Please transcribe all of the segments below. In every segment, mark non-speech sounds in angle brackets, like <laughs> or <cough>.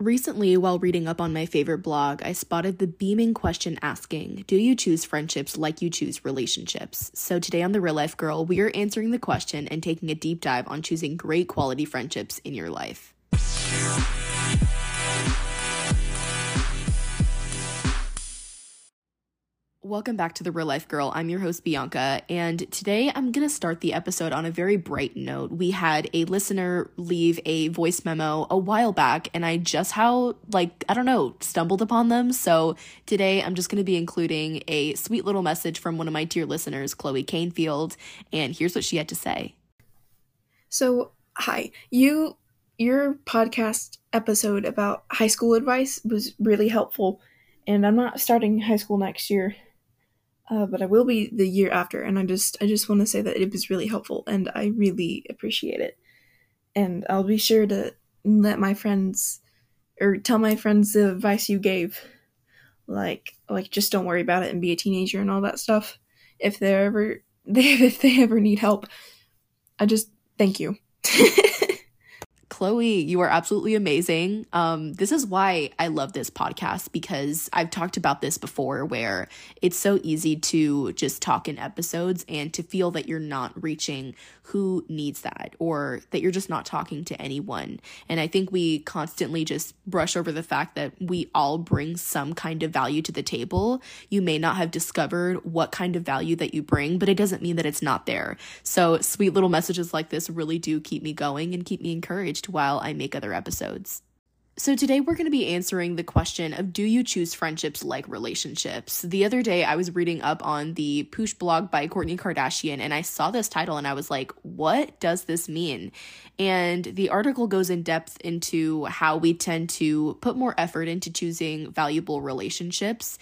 Recently, while reading up on my favorite blog, I spotted the beaming question asking, Do you choose friendships like you choose relationships? So, today on The Real Life Girl, we are answering the question and taking a deep dive on choosing great quality friendships in your life. Welcome back to The Real Life Girl. I'm your host, Bianca, and today I'm going to start the episode on a very bright note. We had a listener leave a voice memo a while back, and I just how, like, I don't know, stumbled upon them. So today I'm just going to be including a sweet little message from one of my dear listeners, Chloe Canefield, and here's what she had to say. So, hi. You your podcast episode about high school advice was really helpful, and I'm not starting high school next year uh, but I will be the year after, and I just I just want to say that it was really helpful, and I really appreciate it. And I'll be sure to let my friends or tell my friends the advice you gave, like like just don't worry about it and be a teenager and all that stuff. If they ever they <laughs> if they ever need help, I just thank you. <laughs> Chloe, you are absolutely amazing. Um, this is why I love this podcast because I've talked about this before where it's so easy to just talk in episodes and to feel that you're not reaching who needs that or that you're just not talking to anyone. And I think we constantly just brush over the fact that we all bring some kind of value to the table. You may not have discovered what kind of value that you bring, but it doesn't mean that it's not there. So, sweet little messages like this really do keep me going and keep me encouraged while I make other episodes. So, today we're going to be answering the question of do you choose friendships like relationships? The other day, I was reading up on the Poosh blog by Kourtney Kardashian, and I saw this title and I was like, what does this mean? And the article goes in depth into how we tend to put more effort into choosing valuable relationships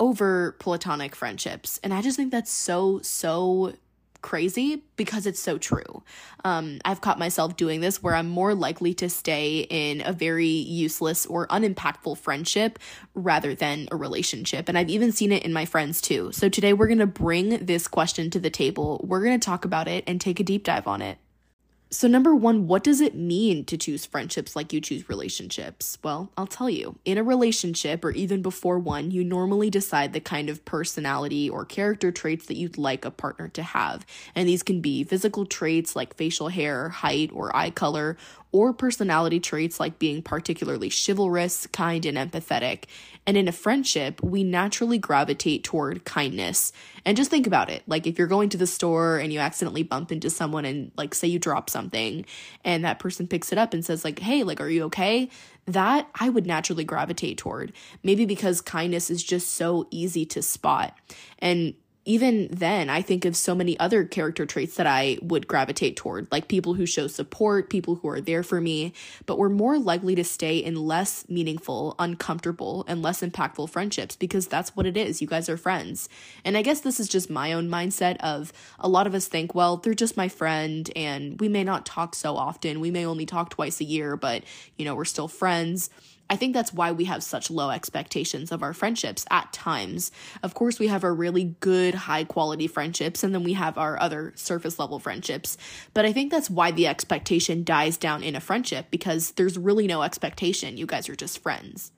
over platonic friendships. And I just think that's so, so crazy because it's so true. Um, I've caught myself doing this where I'm more likely to stay in a very useless or unimpactful friendship rather than a relationship. And I've even seen it in my friends too. So today we're going to bring this question to the table. We're going to talk about it and take a deep dive on it. So, number one, what does it mean to choose friendships like you choose relationships? Well, I'll tell you. In a relationship, or even before one, you normally decide the kind of personality or character traits that you'd like a partner to have. And these can be physical traits like facial hair, height, or eye color, or personality traits like being particularly chivalrous, kind, and empathetic. And in a friendship, we naturally gravitate toward kindness. And just think about it. Like if you're going to the store and you accidentally bump into someone and like say you drop something and that person picks it up and says like, "Hey, like are you okay?" That I would naturally gravitate toward. Maybe because kindness is just so easy to spot. And even then, I think of so many other character traits that I would gravitate toward, like people who show support, people who are there for me, but we're more likely to stay in less meaningful, uncomfortable, and less impactful friendships because that's what it is. You guys are friends. And I guess this is just my own mindset of a lot of us think, well, they're just my friend and we may not talk so often. We may only talk twice a year, but, you know, we're still friends. I think that's why we have such low expectations of our friendships at times. Of course, we have our really good, high quality friendships, and then we have our other surface level friendships. But I think that's why the expectation dies down in a friendship because there's really no expectation. You guys are just friends.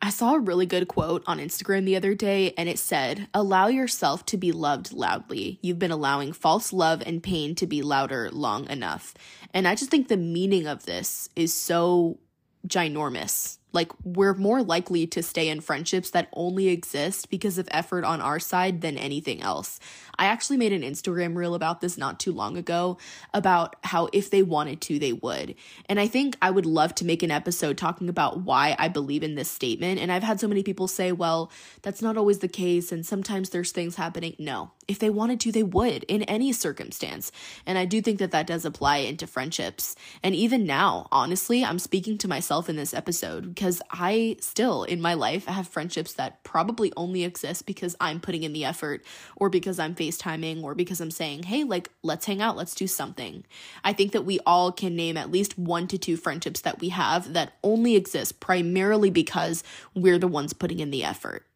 I saw a really good quote on Instagram the other day, and it said, Allow yourself to be loved loudly. You've been allowing false love and pain to be louder long enough. And I just think the meaning of this is so ginormous like, we're more likely to stay in friendships that only exist because of effort on our side than anything else. I actually made an Instagram reel about this not too long ago about how if they wanted to, they would. And I think I would love to make an episode talking about why I believe in this statement. And I've had so many people say, well, that's not always the case. And sometimes there's things happening. No, if they wanted to, they would in any circumstance. And I do think that that does apply into friendships. And even now, honestly, I'm speaking to myself in this episode because I still in my life have friendships that probably only exist because I'm putting in the effort or because I'm FaceTiming or because I'm saying, hey, like, let's hang out, let's do something. I think that we all can name at least one to two friendships that we have that only exist primarily because we're the ones putting in the effort.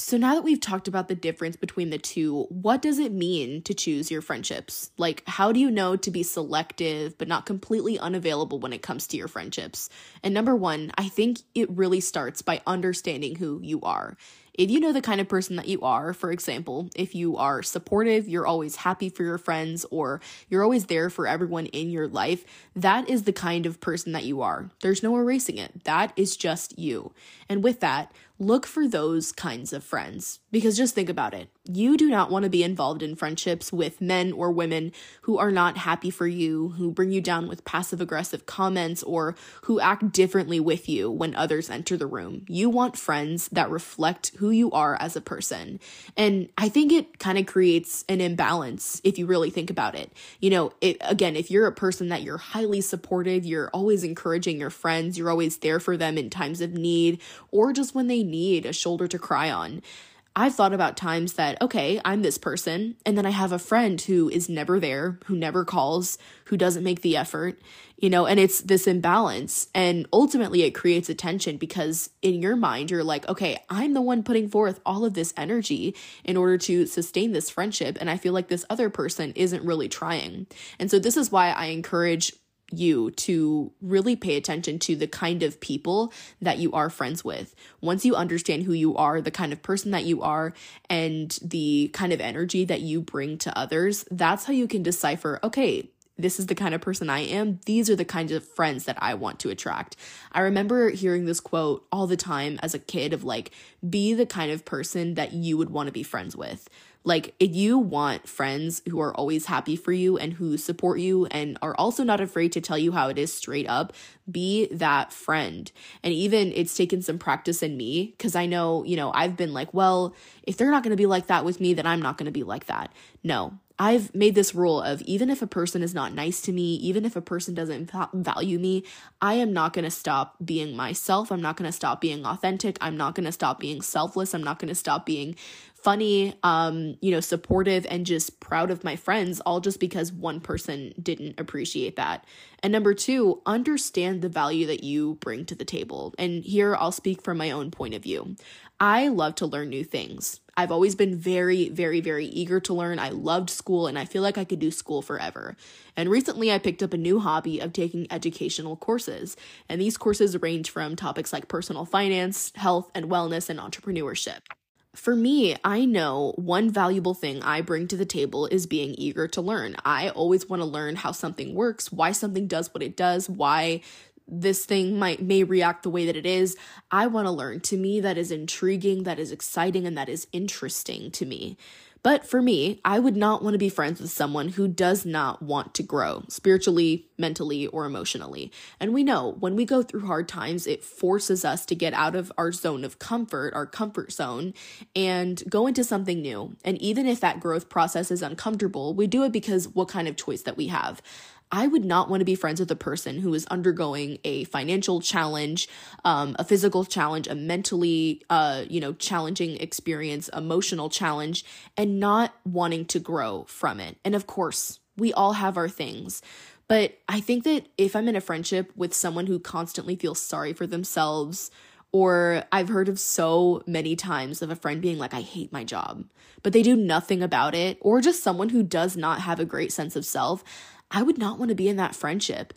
So, now that we've talked about the difference between the two, what does it mean to choose your friendships? Like, how do you know to be selective but not completely unavailable when it comes to your friendships? And number one, I think it really starts by understanding who you are. If you know the kind of person that you are, for example, if you are supportive, you're always happy for your friends, or you're always there for everyone in your life, that is the kind of person that you are. There's no erasing it. That is just you. And with that, look for those kinds of friends. Because just think about it. You do not want to be involved in friendships with men or women who are not happy for you, who bring you down with passive aggressive comments, or who act differently with you when others enter the room. You want friends that reflect who you are as a person. And I think it kind of creates an imbalance if you really think about it. You know, it, again, if you're a person that you're highly supportive, you're always encouraging your friends, you're always there for them in times of need, or just when they need a shoulder to cry on. I've thought about times that, okay, I'm this person, and then I have a friend who is never there, who never calls, who doesn't make the effort, you know, and it's this imbalance. And ultimately, it creates a tension because in your mind, you're like, okay, I'm the one putting forth all of this energy in order to sustain this friendship. And I feel like this other person isn't really trying. And so, this is why I encourage you to really pay attention to the kind of people that you are friends with. Once you understand who you are, the kind of person that you are, and the kind of energy that you bring to others, that's how you can decipher okay, this is the kind of person I am. These are the kinds of friends that I want to attract. I remember hearing this quote all the time as a kid of like, be the kind of person that you would want to be friends with. Like, if you want friends who are always happy for you and who support you and are also not afraid to tell you how it is straight up, be that friend. And even it's taken some practice in me because I know, you know, I've been like, well, if they're not going to be like that with me, then I'm not going to be like that. No, I've made this rule of even if a person is not nice to me, even if a person doesn't value me, I am not going to stop being myself. I'm not going to stop being authentic. I'm not going to stop being selfless. I'm not going to stop being funny, um, you know, supportive and just proud of my friends, all just because one person didn't appreciate that. And number two, understand the value that you bring to the table. And here I'll speak from my own point of view. I love to learn new things. I've always been very, very, very eager to learn. I loved school and I feel like I could do school forever. And recently I picked up a new hobby of taking educational courses. And these courses range from topics like personal finance, health and wellness, and entrepreneurship. For me, I know one valuable thing I bring to the table is being eager to learn. I always want to learn how something works, why something does what it does, why this thing might may react the way that it is. I want to learn. To me that is intriguing that is exciting and that is interesting to me. But for me i would not want to be friends with someone who does not want to grow spiritually mentally or emotionally. And we know when we go through hard times it forces us to get out of our zone of comfort our comfort zone and go into something new. And even if that growth process is uncomfortable we do it because what kind of choice that we have I would not want to be friends with a person who is undergoing a financial challenge, um, a physical challenge, a mentally, uh, you know, challenging experience, emotional challenge, and not wanting to grow from it. And of course, we all have our things. But I think that if I'm in a friendship with someone who constantly feels sorry for themselves, or I've heard of so many times of a friend being like, I hate my job, but they do nothing about it, or just someone who does not have a great sense of self, I would not want to be in that friendship.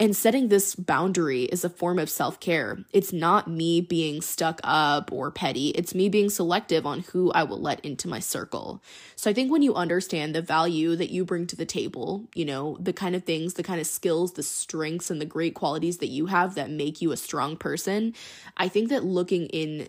And setting this boundary is a form of self care. It's not me being stuck up or petty. It's me being selective on who I will let into my circle. So I think when you understand the value that you bring to the table, you know, the kind of things, the kind of skills, the strengths, and the great qualities that you have that make you a strong person, I think that looking in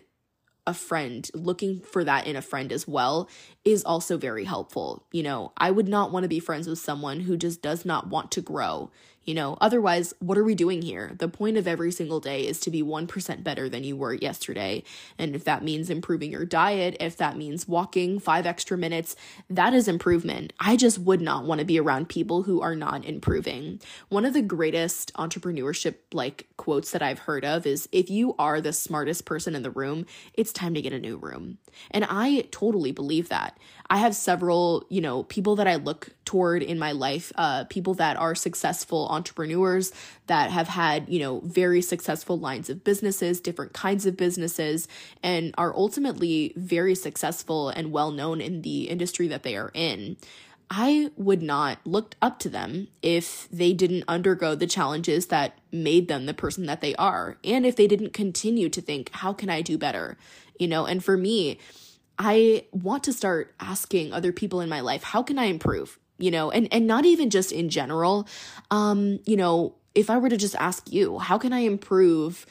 a friend, looking for that in a friend as well, is also very helpful. You know, I would not want to be friends with someone who just does not want to grow. You know, otherwise, what are we doing here? The point of every single day is to be 1% better than you were yesterday. And if that means improving your diet, if that means walking five extra minutes, that is improvement. I just would not want to be around people who are not improving. One of the greatest entrepreneurship like quotes that I've heard of is if you are the smartest person in the room, it's time to get a new room. And I totally believe that. I have several, you know, people that I look toward in my life uh, people that are successful entrepreneurs that have had you know very successful lines of businesses different kinds of businesses and are ultimately very successful and well known in the industry that they are in I would not look up to them if they didn't undergo the challenges that made them the person that they are, and if they didn't continue to think, how can I do better? You know, and for me, I want to start asking other people in my life, how can I improve? You know, and and not even just in general. Um, you know, if I were to just ask you, how can I improve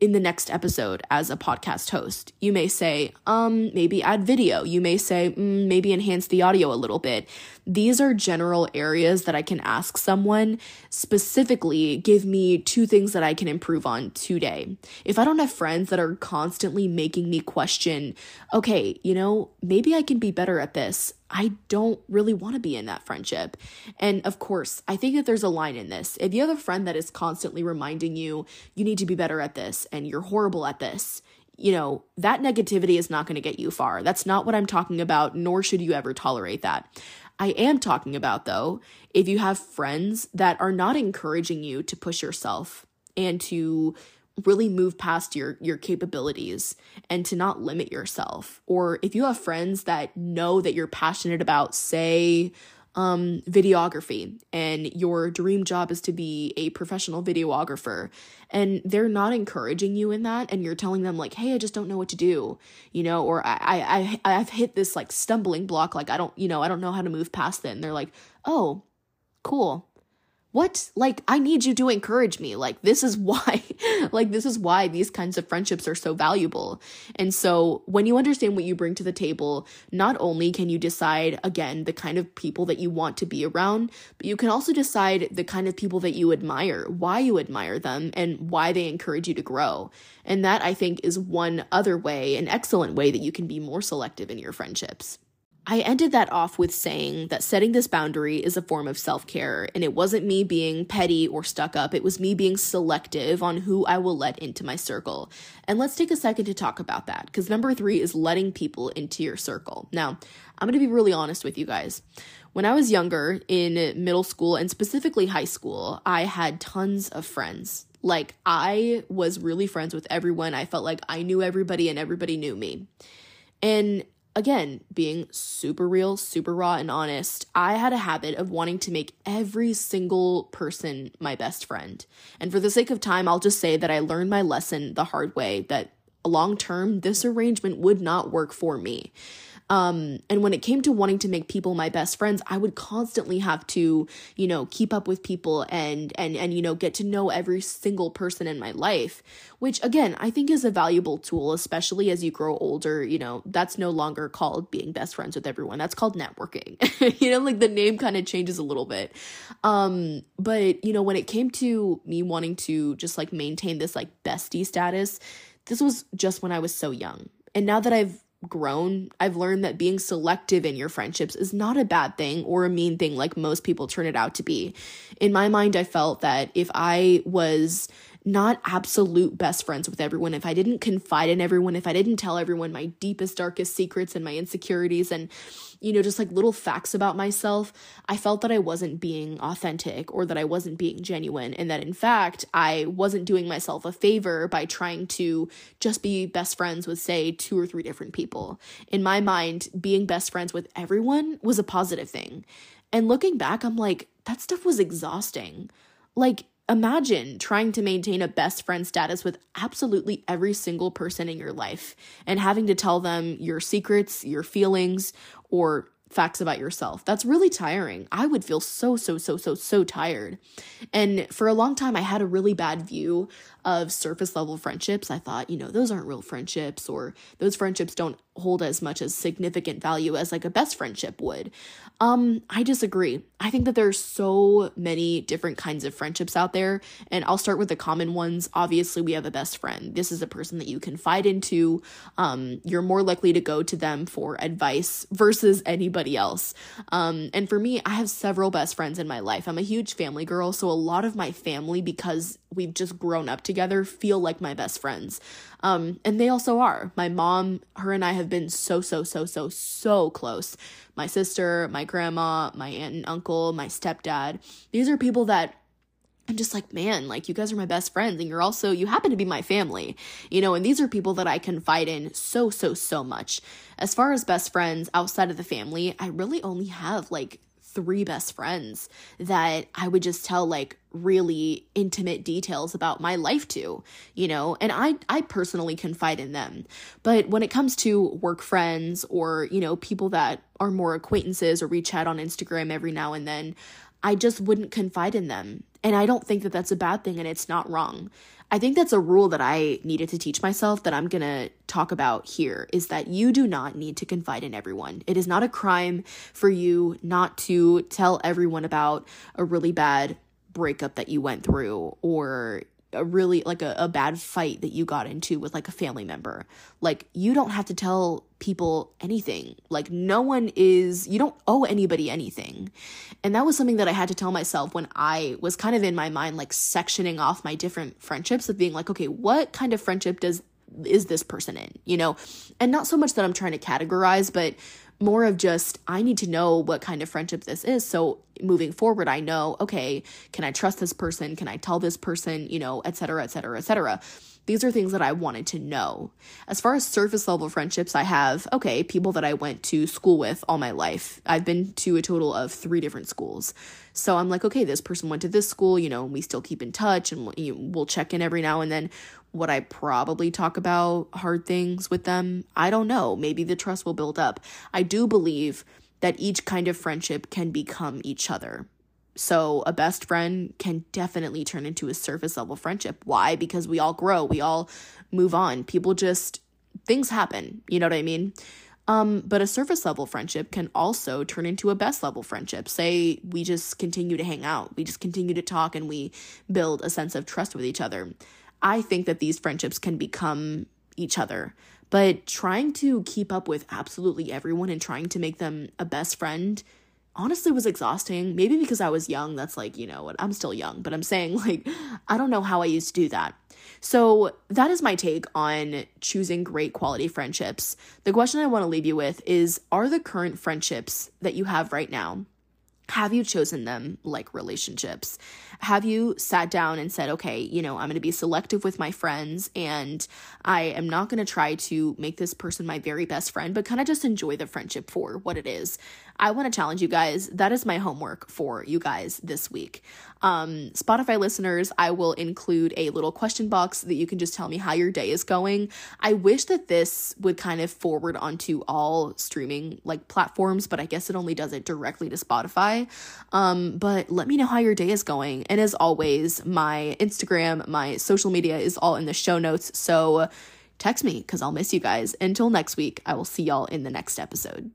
in the next episode as a podcast host. You may say, um, maybe add video. You may say, mm, maybe enhance the audio a little bit. These are general areas that I can ask someone specifically give me two things that I can improve on today. If I don't have friends that are constantly making me question, okay, you know, maybe I can be better at this. I don't really want to be in that friendship. And of course, I think that there's a line in this. If you have a friend that is constantly reminding you, you need to be better at this and you're horrible at this, you know, that negativity is not going to get you far. That's not what I'm talking about, nor should you ever tolerate that. I am talking about, though, if you have friends that are not encouraging you to push yourself and to really move past your your capabilities and to not limit yourself. Or if you have friends that know that you're passionate about say um, videography and your dream job is to be a professional videographer. And they're not encouraging you in that and you're telling them like hey i just don't know what to do you know or i i i've hit this like stumbling block like i don't you know i don't know how to move past it and they're like oh cool what? Like i need you to encourage me. Like this is <laughs> why like this is why these kinds of friendships are so valuable. And so when you understand what you bring to the table not only can you decide again the kind of people that you want to be around but you can also decide the kind of people that you admire why you admire them and why they encourage you to grow. And that i think is one other way an excellent way that you can be more selective in your friendships I ended that off with saying that setting this boundary is a form of self care, and it wasn't me being petty or stuck up, it was me being selective on who I will let into my circle. And let's take a second to talk about that, because number three is letting people into your circle. Now, I'm gonna be really honest with you guys. When I was younger, in middle school and specifically high school, I had tons of friends. Like, I was really friends with everyone. I felt like I knew everybody and everybody knew me. And again, being super real, super raw, and honest, I had a habit of wanting to make every single person my best friend. And for the sake of time, I'll just say that I learned my lesson the hard way that long term, this arrangement would not work for me. Um, and when it came to wanting to make people my best friends, I would constantly have to, you know, keep up with people and and and you know get to know every single person in my life, which again I think is a valuable tool, especially as you grow older. You know, that's no longer called being best friends with everyone. That's called networking. <laughs> you know, like the name kind of changes a little bit. Um, but you know, when it came to me wanting to just like maintain this like bestie status, this was just when I was so young. And now that I've grown, I've learned that being selective in your friendships is not a bad thing or a mean thing like most people turn it out to be. In my mind, I felt that if I was not absolute best friends with everyone, if I didn't confide in everyone, if I didn't tell everyone my deepest, darkest secrets and my insecurities and, you know, just like little facts about myself, I felt that I wasn't being authentic or that I wasn't being genuine. And that in fact, I wasn't doing myself a favor by trying to just be best friends with, say, two or three different people. In my mind, being best friends with everyone was a positive thing. And looking back, I'm like, that stuff was exhausting. Like, Imagine trying to maintain a best friend status with absolutely every single person in your life and having to tell them your secrets, your feelings, or facts about yourself. That's really tiring. I would feel so, so, so, so, so tired. And for a long time, I had a really bad view of surface level friendships. I thought, you know, those aren't real friendships, or those friendships don't hold as much as significant value as like a best friendship would. Um, I disagree. I think that there's so many different kinds of friendships out there, and I'll start with the common ones. Obviously, we have a best friend. This is a person that you confide into. Um, you're more likely to go to them for advice versus anybody else. Um, and for me, I have several best friends in my life. I'm a huge family girl, so a lot of my family, because we've just grown up together together feel like my best friends. Um, and they also are. My mom, her and I have been so, so, so, so, so close. My sister, my grandma, my aunt and uncle, my stepdad. These are people that I'm just like, man, like you guys are my best friends and you're also, you happen to be my family, you know, and these are people that I confide in so, so, so much. As far as best friends outside of the family, I really only have like three best friends that I would just tell like really intimate details about my life to, you know, and I I personally confide in them. But when it comes to work friends or, you know, people that are more acquaintances or we chat on Instagram every now and then, I just wouldn't confide in them. And I don't think that that's a bad thing and it's not wrong. I think that's a rule that I needed to teach myself that I'm going to talk about here is that you do not need to confide in everyone. It is not a crime for you not to tell everyone about a really bad breakup that you went through or a really like a, a bad fight that you got into with like a family member. Like you don't have to tell people anything. Like no one is you don't owe anybody anything. And that was something that I had to tell myself when I was kind of in my mind like sectioning off my different friendships of being like, okay, what kind of friendship does is this person in, you know? And not so much that I'm trying to categorize, but more of just I need to know what kind of friendship this is. So moving forward, I know, okay, can I trust this person? Can I tell this person, you know, et cetera, et cetera, et cetera. These are things that I wanted to know. As far as surface level friendships, I have, okay, people that I went to school with all my life. I've been to a total of three different schools. So I'm like, okay, this person went to this school, you know, and we still keep in touch and we'll check in every now and then. Would I probably talk about hard things with them? I don't know. Maybe the trust will build up. I do believe that each kind of friendship can become each other. So a best friend can definitely turn into a surface level friendship. Why? Because we all grow, we all move on. People just things happen, you know what I mean? Um, but a surface level friendship can also turn into a best level friendship. Say we just continue to hang out, we just continue to talk, and we build a sense of trust with each other. I think that these friendships can become each other. But trying to keep up with absolutely everyone and trying to make them a best friend honestly was exhausting. Maybe because I was young, that's like, you know what, I'm still young, but I'm saying, <laughs> like, I don't know how I used to do that. So, that is my take on choosing great quality friendships. The question I want to leave you with is Are the current friendships that you have right now have you chosen them like relationships? Have you sat down and said, okay, you know, I'm going to be selective with my friends and I am not going to try to make this person my very best friend, but kind of just enjoy the friendship for what it is? I want to challenge you guys. That is my homework for you guys this week. Um, Spotify listeners, I will include a little question box that you can just tell me how your day is going. I wish that this would kind of forward onto all streaming like platforms, but I guess it only does it directly to Spotify. Um, but let me know how your day is going. And as always, my Instagram, my social media is all in the show notes. So text me because I'll miss you guys. Until next week, I will see y'all in the next episode.